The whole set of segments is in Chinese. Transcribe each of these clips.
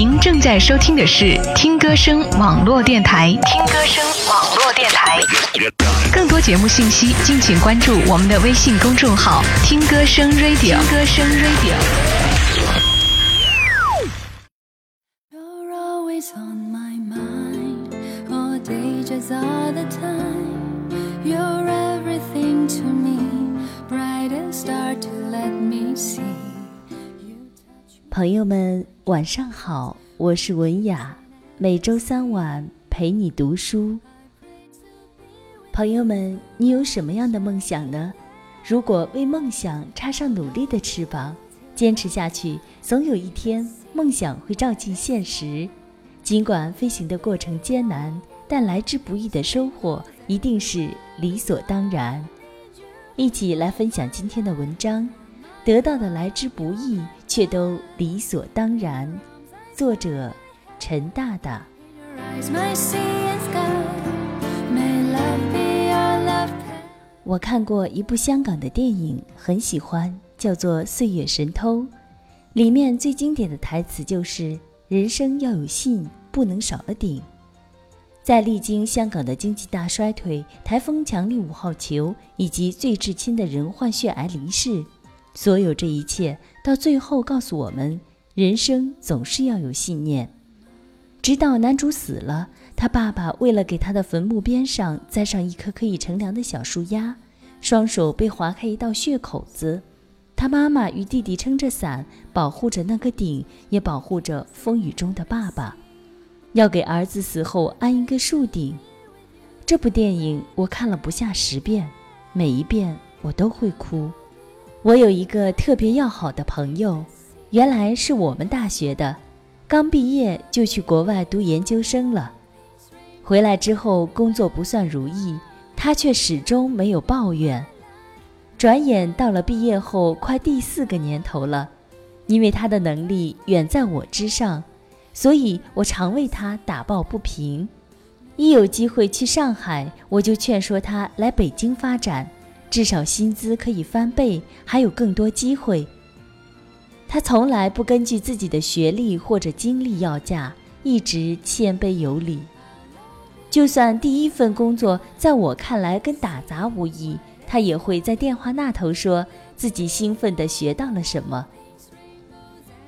您正在收听的是听歌声网络电台。听歌声网络电台，更多节目信息，敬请关注我们的微信公众号“听歌声 Radio”。听歌声 Radio。朋友们，晚上好，我是文雅，每周三晚陪你读书。朋友们，你有什么样的梦想呢？如果为梦想插上努力的翅膀，坚持下去，总有一天梦想会照进现实。尽管飞行的过程艰难，但来之不易的收获一定是理所当然。一起来分享今天的文章，得到的来之不易，却都理所当然。作者：陈大大。我看过一部香港的电影，很喜欢，叫做《岁月神偷》。里面最经典的台词就是“人生要有信，不能少了顶”。在历经香港的经济大衰退、台风强力五号球以及最至亲的人患血癌离世，所有这一切到最后告诉我们，人生总是要有信念。直到男主死了，他爸爸为了给他的坟墓边上栽上一棵可以乘凉的小树丫，双手被划开一道血口子。他妈妈与弟弟撑着伞，保护着那个顶，也保护着风雨中的爸爸，要给儿子死后安一个树顶。这部电影我看了不下十遍，每一遍我都会哭。我有一个特别要好的朋友，原来是我们大学的，刚毕业就去国外读研究生了。回来之后工作不算如意，他却始终没有抱怨。转眼到了毕业后快第四个年头了，因为他的能力远在我之上，所以我常为他打抱不平。一有机会去上海，我就劝说他来北京发展，至少薪资可以翻倍，还有更多机会。他从来不根据自己的学历或者经历要价，一直谦卑有礼。就算第一份工作在我看来跟打杂无异，他也会在电话那头说自己兴奋地学到了什么。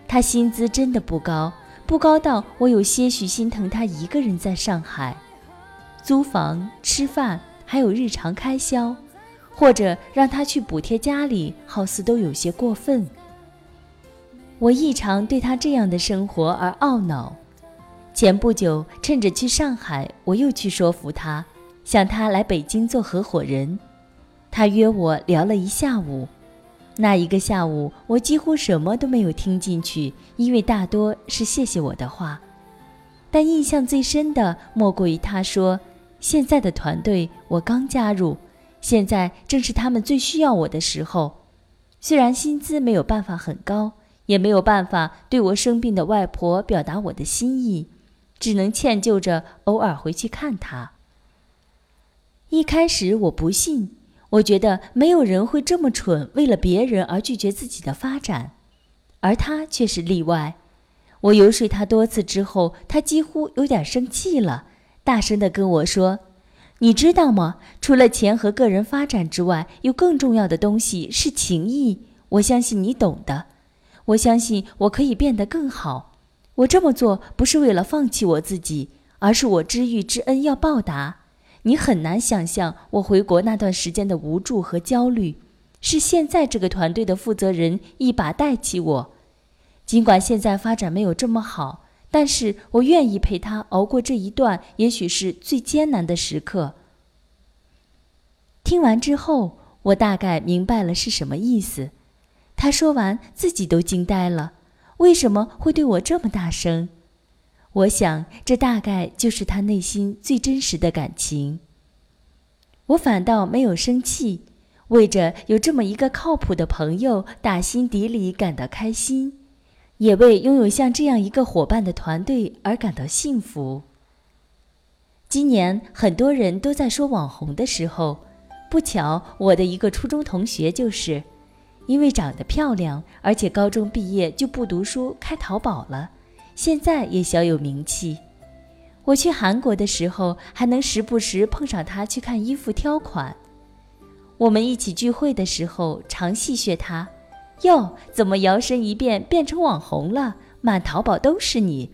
他薪资真的不高，不高到我有些许心疼他一个人在上海，租房、吃饭还有日常开销，或者让他去补贴家里，好似都有些过分。我异常对他这样的生活而懊恼。前不久，趁着去上海，我又去说服他，想他来北京做合伙人。他约我聊了一下午，那一个下午我几乎什么都没有听进去，因为大多是谢谢我的话。但印象最深的莫过于他说：“现在的团队我刚加入，现在正是他们最需要我的时候。虽然薪资没有办法很高，也没有办法对我生病的外婆表达我的心意。”只能歉疚着偶尔回去看她。一开始我不信，我觉得没有人会这么蠢，为了别人而拒绝自己的发展，而他却是例外。我游说他多次之后，他几乎有点生气了，大声地跟我说：“你知道吗？除了钱和个人发展之外，有更重要的东西是情谊。我相信你懂的。我相信我可以变得更好。”我这么做不是为了放弃我自己，而是我知遇之恩要报答。你很难想象我回国那段时间的无助和焦虑，是现在这个团队的负责人一把带起我。尽管现在发展没有这么好，但是我愿意陪他熬过这一段也许是最艰难的时刻。听完之后，我大概明白了是什么意思。他说完，自己都惊呆了。为什么会对我这么大声？我想，这大概就是他内心最真实的感情。我反倒没有生气，为着有这么一个靠谱的朋友，打心底里感到开心，也为拥有像这样一个伙伴的团队而感到幸福。今年很多人都在说网红的时候，不巧我的一个初中同学就是。因为长得漂亮，而且高中毕业就不读书，开淘宝了，现在也小有名气。我去韩国的时候，还能时不时碰上他去看衣服挑款。我们一起聚会的时候，常戏谑他：“哟，怎么摇身一变变成网红了？满淘宝都是你。”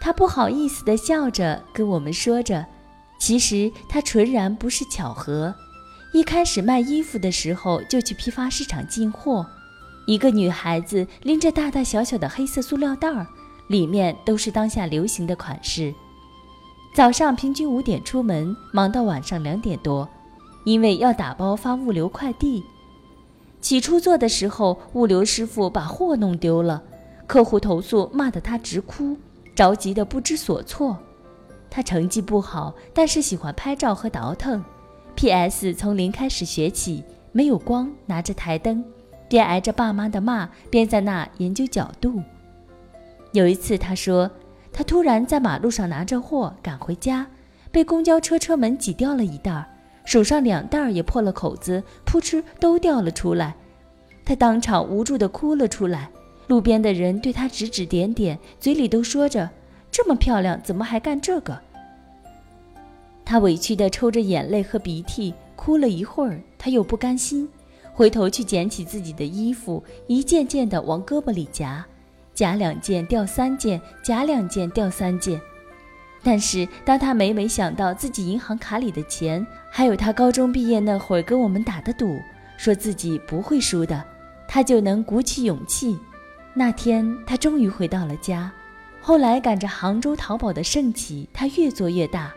他不好意思地笑着跟我们说着：“其实他纯然不是巧合。一开始卖衣服的时候，就去批发市场进货。一个女孩子拎着大大小小的黑色塑料袋儿。”里面都是当下流行的款式。早上平均五点出门，忙到晚上两点多，因为要打包发物流快递。起初做的时候，物流师傅把货弄丢了，客户投诉，骂得他直哭，着急得不知所措。他成绩不好，但是喜欢拍照和倒腾。P.S. 从零开始学起，没有光，拿着台灯，边挨着爸妈的骂，边在那研究角度。有一次，他说，他突然在马路上拿着货赶回家，被公交车车门挤掉了一袋儿，手上两袋儿也破了口子，扑哧都掉了出来。他当场无助地哭了出来。路边的人对他指指点点，嘴里都说着：“这么漂亮，怎么还干这个？”他委屈地抽着眼泪和鼻涕，哭了一会儿，他又不甘心，回头去捡起自己的衣服，一件件地往胳膊里夹。夹两件掉三件，夹两件掉三件。但是当他每每想到自己银行卡里的钱，还有他高中毕业那会儿跟我们打的赌，说自己不会输的，他就能鼓起勇气。那天他终于回到了家。后来赶着杭州淘宝的盛起，他越做越大。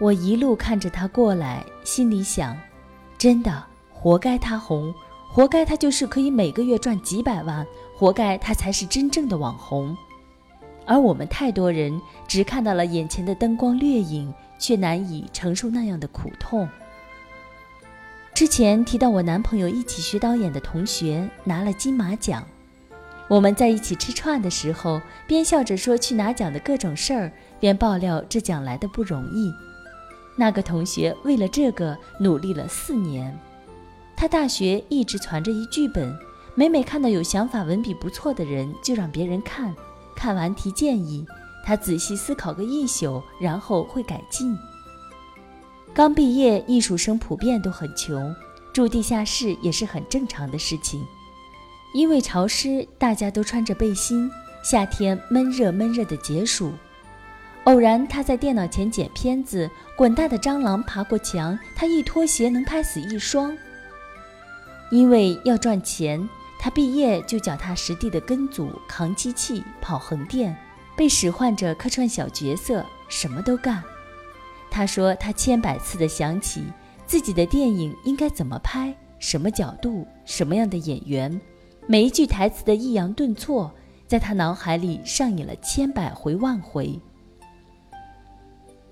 我一路看着他过来，心里想：真的，活该他红。活该他就是可以每个月赚几百万，活该他才是真正的网红，而我们太多人只看到了眼前的灯光掠影，却难以承受那样的苦痛。之前提到我男朋友一起学导演的同学拿了金马奖，我们在一起吃串的时候，边笑着说去拿奖的各种事儿，边爆料这奖来的不容易。那个同学为了这个努力了四年。他大学一直攒着一剧本，每每看到有想法、文笔不错的人，就让别人看，看完提建议，他仔细思考个一宿，然后会改进。刚毕业，艺术生普遍都很穷，住地下室也是很正常的事情。因为潮湿，大家都穿着背心，夏天闷热闷热的解暑。偶然他在电脑前剪片子，滚大的蟑螂爬过墙，他一脱鞋能拍死一双。因为要赚钱，他毕业就脚踏实地的跟组、扛机器、跑横店，被使唤着客串小角色，什么都干。他说他千百次的想起自己的电影应该怎么拍，什么角度，什么样的演员，每一句台词的抑扬顿挫，在他脑海里上演了千百回万回。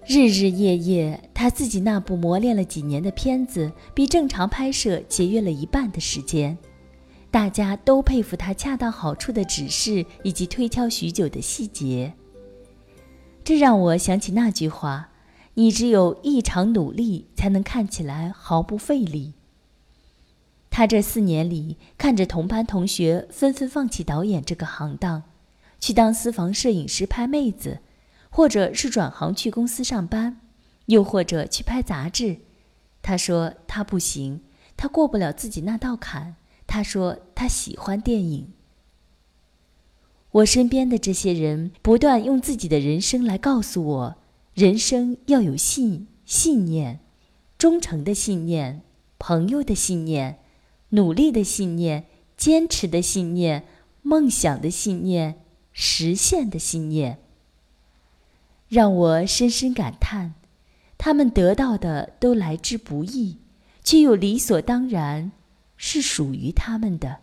日日夜夜，他自己那部磨练了几年的片子，比正常拍摄节约了一半的时间。大家都佩服他恰到好处的指示以及推敲许久的细节。这让我想起那句话：“你只有异常努力，才能看起来毫不费力。”他这四年里，看着同班同学纷纷放弃导演这个行当，去当私房摄影师拍妹子。或者是转行去公司上班，又或者去拍杂志。他说他不行，他过不了自己那道坎。他说他喜欢电影。我身边的这些人不断用自己的人生来告诉我：人生要有信信念，忠诚的信念，朋友的信念，努力的信念，坚持的信念，梦想的信念，实现的信念。让我深深感叹，他们得到的都来之不易，却又理所当然，是属于他们的。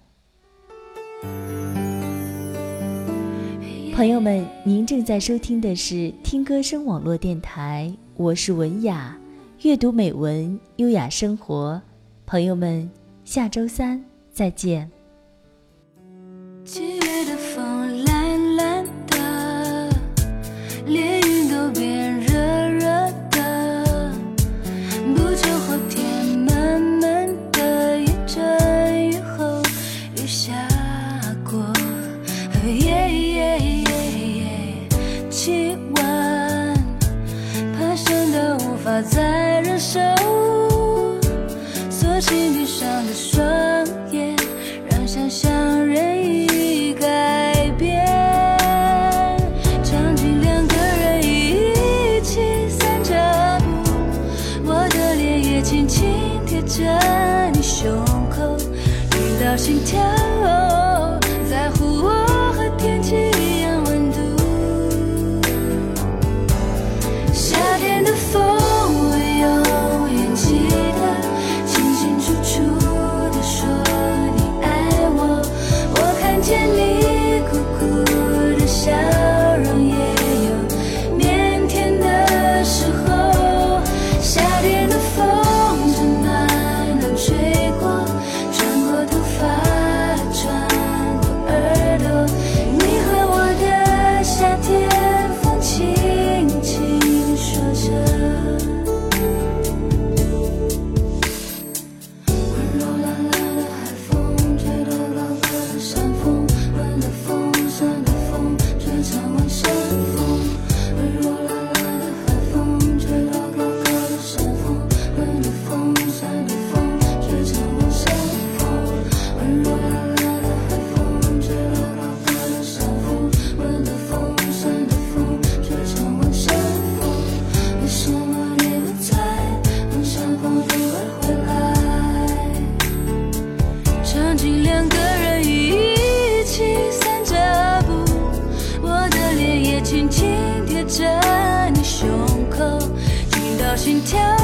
朋友们，您正在收听的是听歌声网络电台，我是文雅，阅读美文，优雅生活。朋友们，下周三再见。手，锁起闭上的双眼，让想象任意改变。场景两个人一起散着步，我的脸也轻轻贴着你胸口，听到心跳。心跳。